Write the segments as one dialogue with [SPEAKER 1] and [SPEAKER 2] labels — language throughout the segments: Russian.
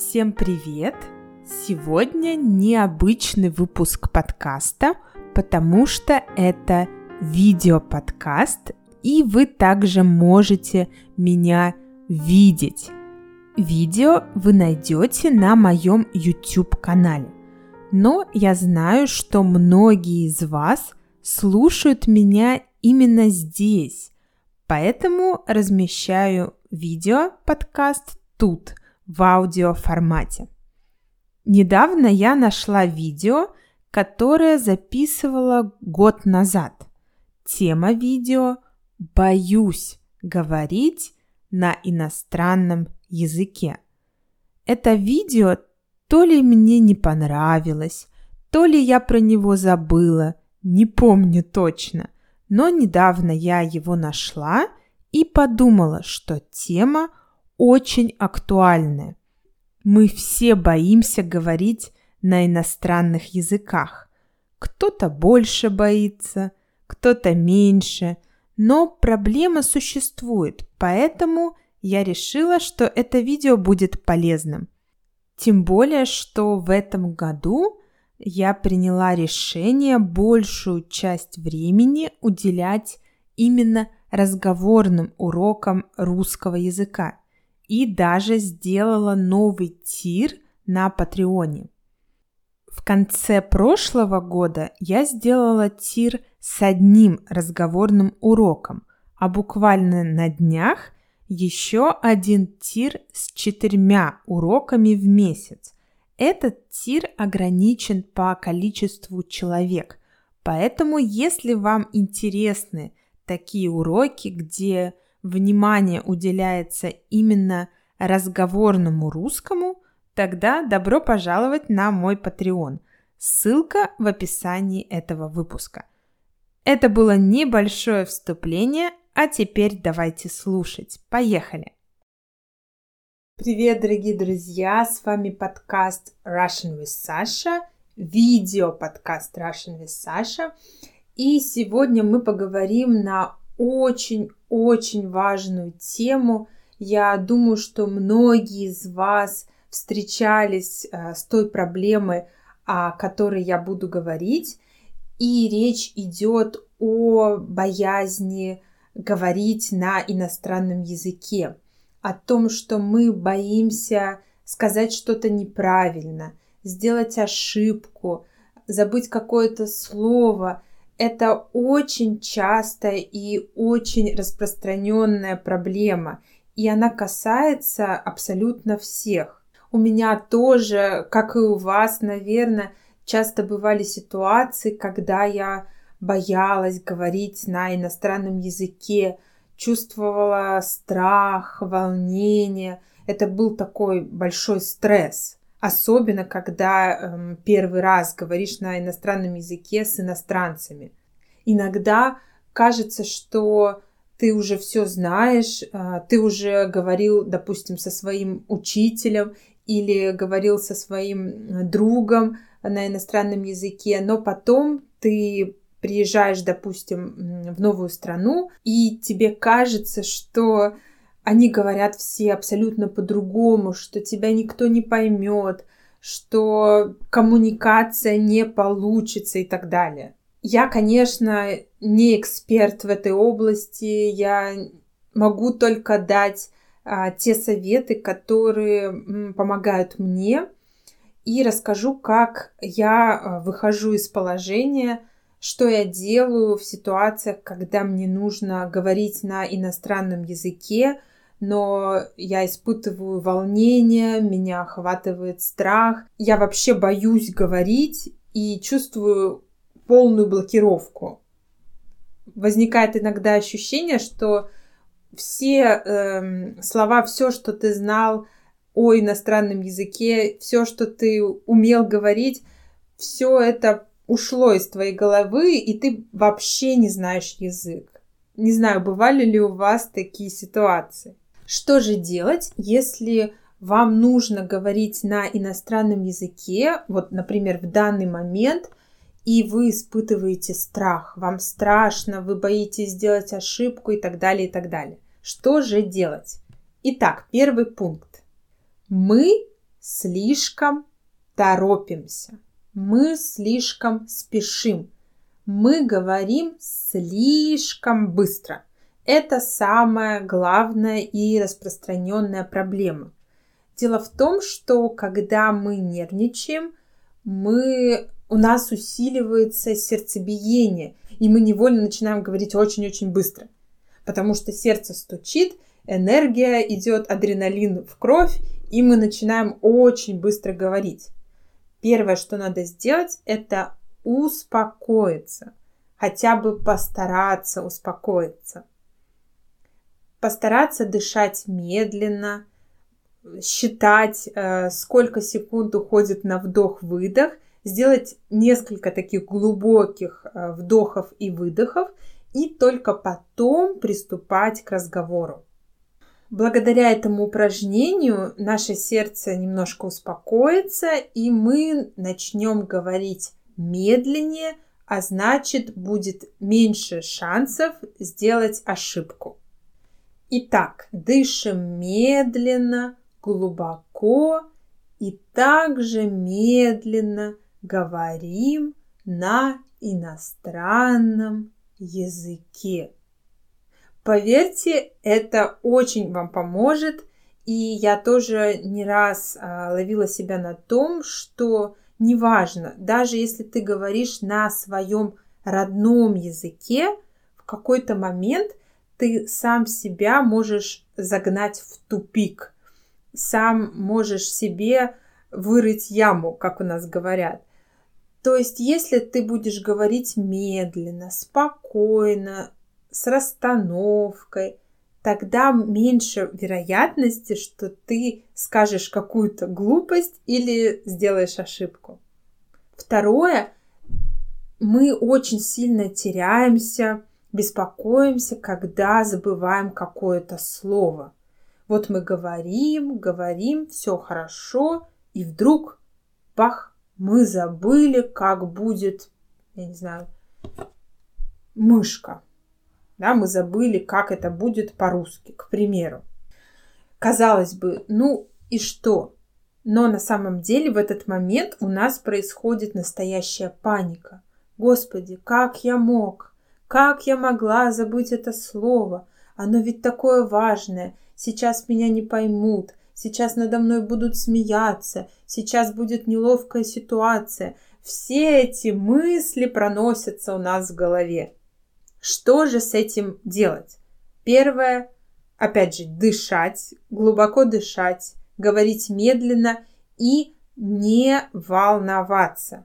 [SPEAKER 1] Всем привет! Сегодня необычный выпуск подкаста, потому что это видеоподкаст, и вы также можете меня видеть. Видео вы найдете на моем YouTube-канале. Но я знаю, что многие из вас слушают меня именно здесь, поэтому размещаю видео-подкаст тут, в аудиоформате. Недавно я нашла видео, которое записывала год назад. Тема видео «Боюсь говорить на иностранном языке». Это видео то ли мне не понравилось, то ли я про него забыла, не помню точно, но недавно я его нашла и подумала, что тема очень актуальная. Мы все боимся говорить на иностранных языках. Кто-то больше боится, кто-то меньше, но проблема существует, поэтому я решила, что это видео будет полезным. Тем более, что в этом году я приняла решение большую часть времени уделять именно разговорным урокам русского языка и даже сделала новый тир на Патреоне. В конце прошлого года я сделала тир с одним разговорным уроком, а буквально на днях еще один тир с четырьмя уроками в месяц. Этот тир ограничен по количеству человек, поэтому если вам интересны такие уроки, где внимание уделяется именно разговорному русскому, тогда добро пожаловать на мой Patreon. Ссылка в описании этого выпуска. Это было небольшое вступление, а теперь давайте слушать. Поехали! Привет, дорогие друзья! С вами подкаст Russian with Sasha, видео подкаст Russian with Sasha. И сегодня мы поговорим на очень-очень важную тему. Я думаю, что многие из вас встречались э, с той проблемой, о которой я буду говорить. И речь идет о боязни говорить на иностранном языке, о том, что мы боимся сказать что-то неправильно, сделать ошибку, забыть какое-то слово – это очень частая и очень распространенная проблема, и она касается абсолютно всех. У меня тоже, как и у вас, наверное, часто бывали ситуации, когда я боялась говорить на иностранном языке, чувствовала страх, волнение. Это был такой большой стресс. Особенно, когда э, первый раз говоришь на иностранном языке с иностранцами. Иногда кажется, что ты уже все знаешь, э, ты уже говорил, допустим, со своим учителем или говорил со своим другом на иностранном языке, но потом ты приезжаешь, допустим, в новую страну, и тебе кажется, что они говорят все абсолютно по-другому, что тебя никто не поймет, что коммуникация не получится и так далее. Я, конечно, не эксперт в этой области, я могу только дать а, те советы, которые м, помогают мне, и расскажу, как я а, выхожу из положения, что я делаю в ситуациях, когда мне нужно говорить на иностранном языке, но я испытываю волнение, меня охватывает страх, я вообще боюсь говорить и чувствую полную блокировку. Возникает иногда ощущение, что все э, слова, все, что ты знал о иностранном языке, все, что ты умел говорить, все это ушло из твоей головы, и ты вообще не знаешь язык. Не знаю, бывали ли у вас такие ситуации. Что же делать, если вам нужно говорить на иностранном языке, вот, например, в данный момент, и вы испытываете страх, вам страшно, вы боитесь сделать ошибку и так далее, и так далее. Что же делать? Итак, первый пункт. Мы слишком торопимся. Мы слишком спешим. Мы говорим слишком быстро. Это самая главная и распространенная проблема. Дело в том, что когда мы нервничаем, мы, у нас усиливается сердцебиение, и мы невольно начинаем говорить очень-очень быстро, потому что сердце стучит, энергия идет, адреналин в кровь, и мы начинаем очень быстро говорить. Первое, что надо сделать, это успокоиться, хотя бы постараться успокоиться. Постараться дышать медленно, считать, э, сколько секунд уходит на вдох-выдох, сделать несколько таких глубоких э, вдохов и выдохов, и только потом приступать к разговору. Благодаря этому упражнению наше сердце немножко успокоится, и мы начнем говорить медленнее, а значит будет меньше шансов сделать ошибку. Итак, дышим медленно, глубоко и также медленно говорим на иностранном языке. Поверьте, это очень вам поможет. И я тоже не раз а, ловила себя на том, что неважно, даже если ты говоришь на своем родном языке, в какой-то момент ты сам себя можешь загнать в тупик сам можешь себе вырыть яму, как у нас говорят. То есть, если ты будешь говорить медленно, спокойно, с расстановкой, тогда меньше вероятности, что ты скажешь какую-то глупость или сделаешь ошибку. Второе, мы очень сильно теряемся, беспокоимся, когда забываем какое-то слово – вот мы говорим, говорим, все хорошо, и вдруг, пах, мы забыли, как будет, я не знаю, мышка. Да, мы забыли, как это будет по-русски, к примеру. Казалось бы, ну и что? Но на самом деле в этот момент у нас происходит настоящая паника. Господи, как я мог? Как я могла забыть это слово? Оно ведь такое важное сейчас меня не поймут, сейчас надо мной будут смеяться, сейчас будет неловкая ситуация. Все эти мысли проносятся у нас в голове. Что же с этим делать? Первое, опять же, дышать, глубоко дышать, говорить медленно и не волноваться.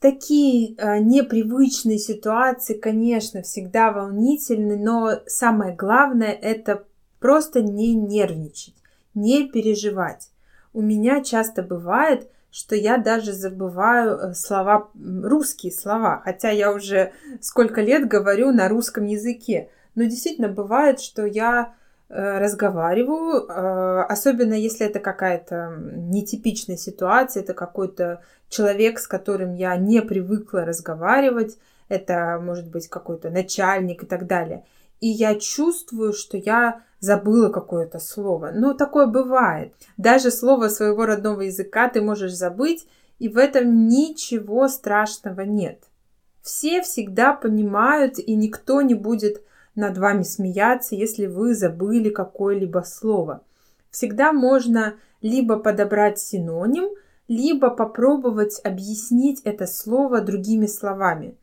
[SPEAKER 1] Такие э, непривычные ситуации, конечно, всегда волнительны, но самое главное это Просто не нервничать, не переживать. У меня часто бывает, что я даже забываю э, слова, русские слова, хотя я уже сколько лет говорю на русском языке. Но действительно бывает, что я разговариваю, э, особенно если это какая-то нетипичная ситуация, это какой-то человек, с которым я не привыкла разговаривать, это может быть какой-то начальник и так далее. И я чувствую, что я забыла какое-то слово. Но такое бывает. Даже слово своего родного языка ты можешь забыть, и в этом ничего страшного нет. Все всегда понимают, и никто не будет над вами смеяться, если вы забыли какое-либо слово. Всегда можно либо подобрать синоним, либо попробовать объяснить это слово другими словами.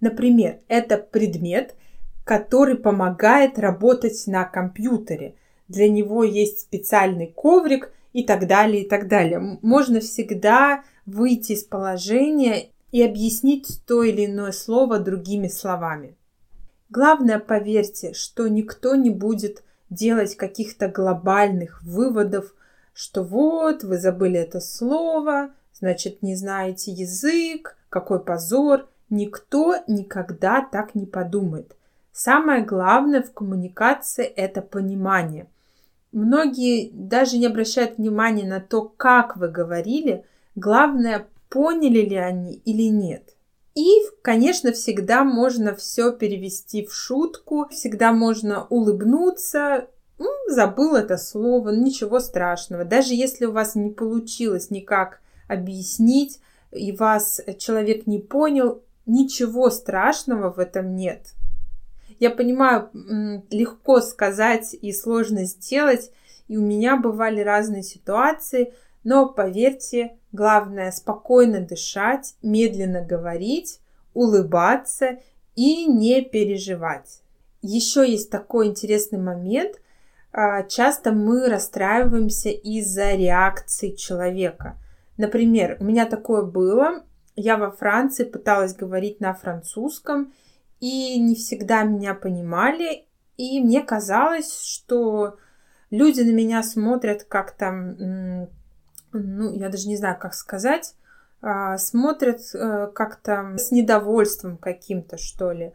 [SPEAKER 1] Например, это предмет – который помогает работать на компьютере. Для него есть специальный коврик и так далее, и так далее. Можно всегда выйти из положения и объяснить то или иное слово другими словами. Главное, поверьте, что никто не будет делать каких-то глобальных выводов, что вот, вы забыли это слово, значит, не знаете язык, какой позор. Никто никогда так не подумает. Самое главное в коммуникации – это понимание. Многие даже не обращают внимания на то, как вы говорили. Главное, поняли ли они или нет. И, конечно, всегда можно все перевести в шутку, всегда можно улыбнуться, забыл это слово, ничего страшного. Даже если у вас не получилось никак объяснить, и вас человек не понял, ничего страшного в этом нет. Я понимаю, легко сказать и сложно сделать, и у меня бывали разные ситуации, но поверьте, главное спокойно дышать, медленно говорить, улыбаться и не переживать. Еще есть такой интересный момент. А, часто мы расстраиваемся из-за реакции человека. Например, у меня такое было. Я во Франции пыталась говорить на французском, и не всегда меня понимали. И мне казалось, что люди на меня смотрят как-то, ну, я даже не знаю, как сказать, а, смотрят э, как-то с недовольством каким-то, что ли.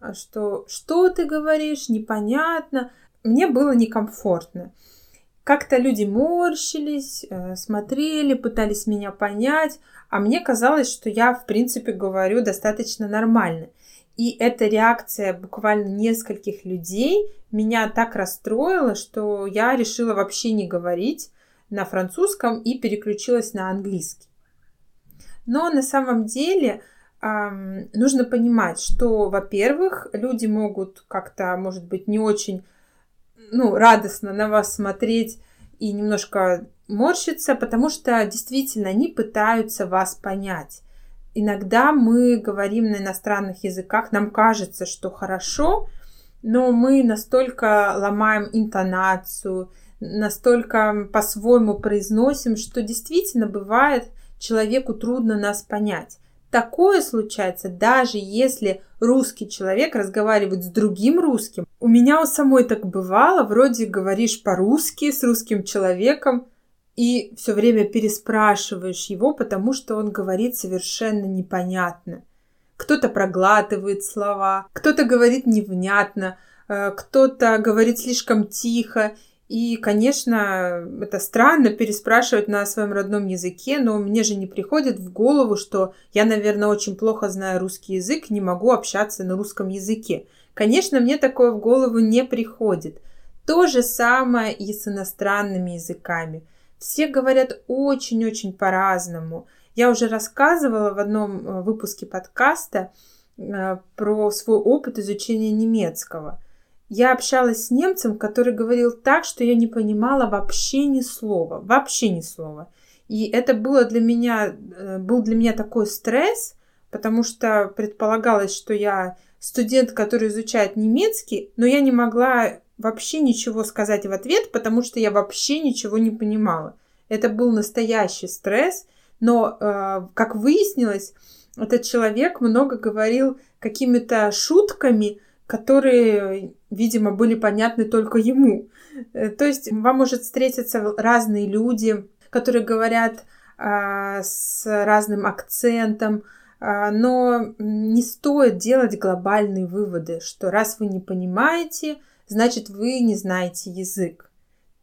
[SPEAKER 1] А что, что ты говоришь, непонятно. Мне было некомфортно. Как-то люди морщились, э, смотрели, пытались меня понять, а мне казалось, что я, в принципе, говорю достаточно нормально. И эта реакция буквально нескольких людей меня так расстроила, что я решила вообще не говорить на французском и переключилась на английский. Но на самом деле нужно понимать, что, во-первых, люди могут как-то, может быть, не очень ну, радостно на вас смотреть и немножко морщиться, потому что действительно они пытаются вас понять. Иногда мы говорим на иностранных языках, нам кажется, что хорошо, но мы настолько ломаем интонацию, настолько по-своему произносим, что действительно бывает человеку трудно нас понять. Такое случается, даже если русский человек разговаривает с другим русским. У меня у самой так бывало, вроде говоришь по-русски с русским человеком, и все время переспрашиваешь его, потому что он говорит совершенно непонятно. Кто-то проглатывает слова, кто-то говорит невнятно, э, кто-то говорит слишком тихо, и, конечно, это странно переспрашивать на своем родном языке, но мне же не приходит в голову, что я, наверное, очень плохо знаю русский язык, не могу общаться на русском языке. Конечно, мне такое в голову не приходит. То же самое и с иностранными языками. Все говорят очень-очень по-разному. Я уже рассказывала в одном э, выпуске подкаста э, про свой опыт изучения немецкого – я общалась с немцем, который говорил так, что я не понимала вообще ни слова, вообще ни слова. И это было для меня, э, был для меня такой стресс, потому что предполагалось, что я студент, который изучает немецкий, но я не могла вообще ничего сказать в ответ, потому что я вообще ничего не понимала. Это был настоящий стресс, но, э, как выяснилось, этот человек много говорил какими-то шутками, которые, видимо, были понятны только ему. Э, то есть вам может встретиться разные люди, которые говорят а, с разным акцентом, а, но не стоит делать глобальные выводы, что раз вы не понимаете, значит вы не знаете язык.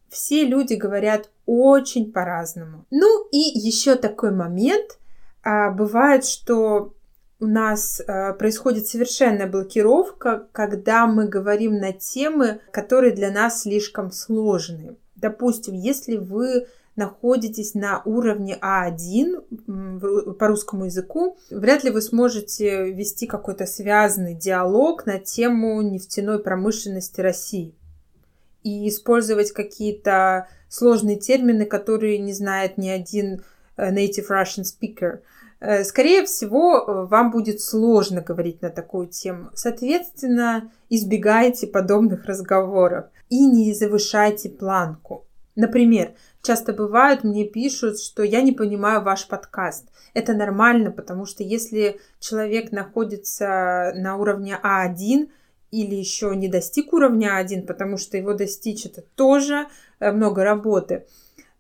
[SPEAKER 1] Все люди говорят очень по-разному. Ну и еще такой момент. А, бывает, что у нас э, происходит совершенная блокировка, когда мы говорим на темы, которые для нас слишком сложные. Допустим, если вы находитесь на уровне А1 по русскому языку, вряд ли вы сможете вести какой-то связанный диалог на тему нефтяной промышленности России и использовать какие-то сложные термины, которые не знает ни один э, native Russian speaker – Э, скорее всего, э, вам будет сложно говорить на такую тему. Соответственно, избегайте подобных разговоров и не завышайте планку. Например, часто бывает, мне пишут, что я не понимаю ваш подкаст. Это нормально, потому что если человек находится на уровне А1 или еще не достиг уровня А1, потому что его достичь это тоже э, много работы,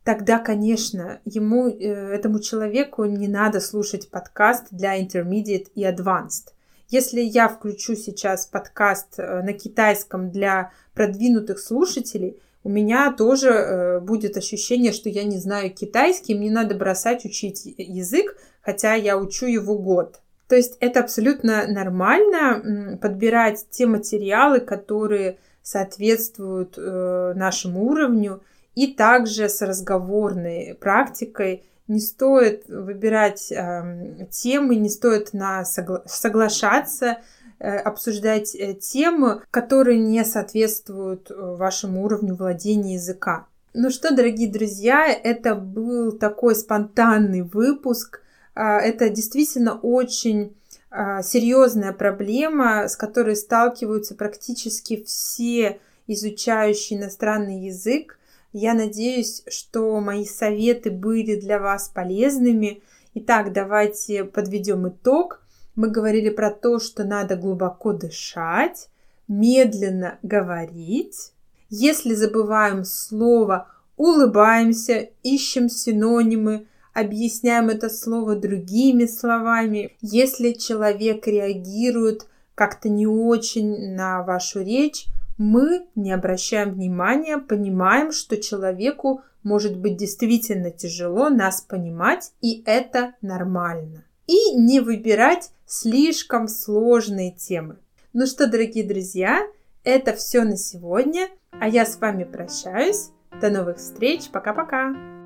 [SPEAKER 1] тогда, конечно, ему, э, этому человеку не надо слушать подкаст для intermediate и advanced. Если я включу сейчас подкаст э, на китайском для продвинутых слушателей, у меня тоже э, будет ощущение, что я не знаю китайский, мне надо бросать учить язык, хотя я учу его год. То есть это абсолютно нормально подбирать те материалы, которые соответствуют нашему уровню, и также с разговорной практикой не стоит выбирать э, темы, не стоит на согла- соглашаться, э, обсуждать э, темы, которые не соответствуют э, вашему уровню владения языка. Ну что, дорогие друзья, это был такой спонтанный выпуск. Это действительно очень серьезная проблема, с которой сталкиваются практически все изучающие иностранный язык. Я надеюсь, что мои советы были для вас полезными. Итак, давайте подведем итог. Мы говорили про то, что надо глубоко дышать, медленно говорить. Если забываем слово, улыбаемся, ищем синонимы, объясняем это слово другими словами. Если человек реагирует как-то не очень на вашу речь, мы не обращаем внимания, понимаем, что человеку может быть действительно тяжело нас понимать, и это нормально. И не выбирать слишком сложные темы. Ну что, дорогие друзья, это все на сегодня, а я с вами прощаюсь. До новых встреч, пока-пока!